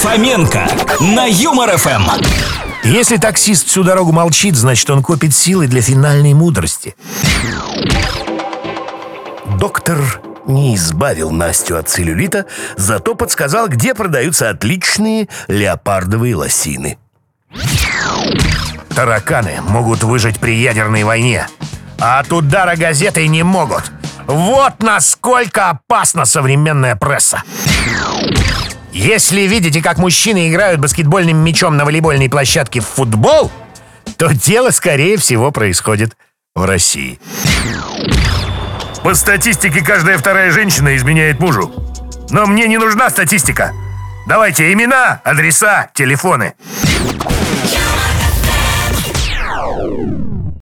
Фоменко на Юмор ФМ. Если таксист всю дорогу молчит, значит, он копит силы для финальной мудрости. Доктор не избавил Настю от целлюлита, зато подсказал, где продаются отличные леопардовые лосины. Тараканы могут выжить при ядерной войне, а от удара газетой не могут. Вот насколько опасна современная пресса. Если видите, как мужчины играют баскетбольным мячом на волейбольной площадке в футбол, то дело, скорее всего, происходит в России. По статистике, каждая вторая женщина изменяет мужу. Но мне не нужна статистика. Давайте имена, адреса, телефоны.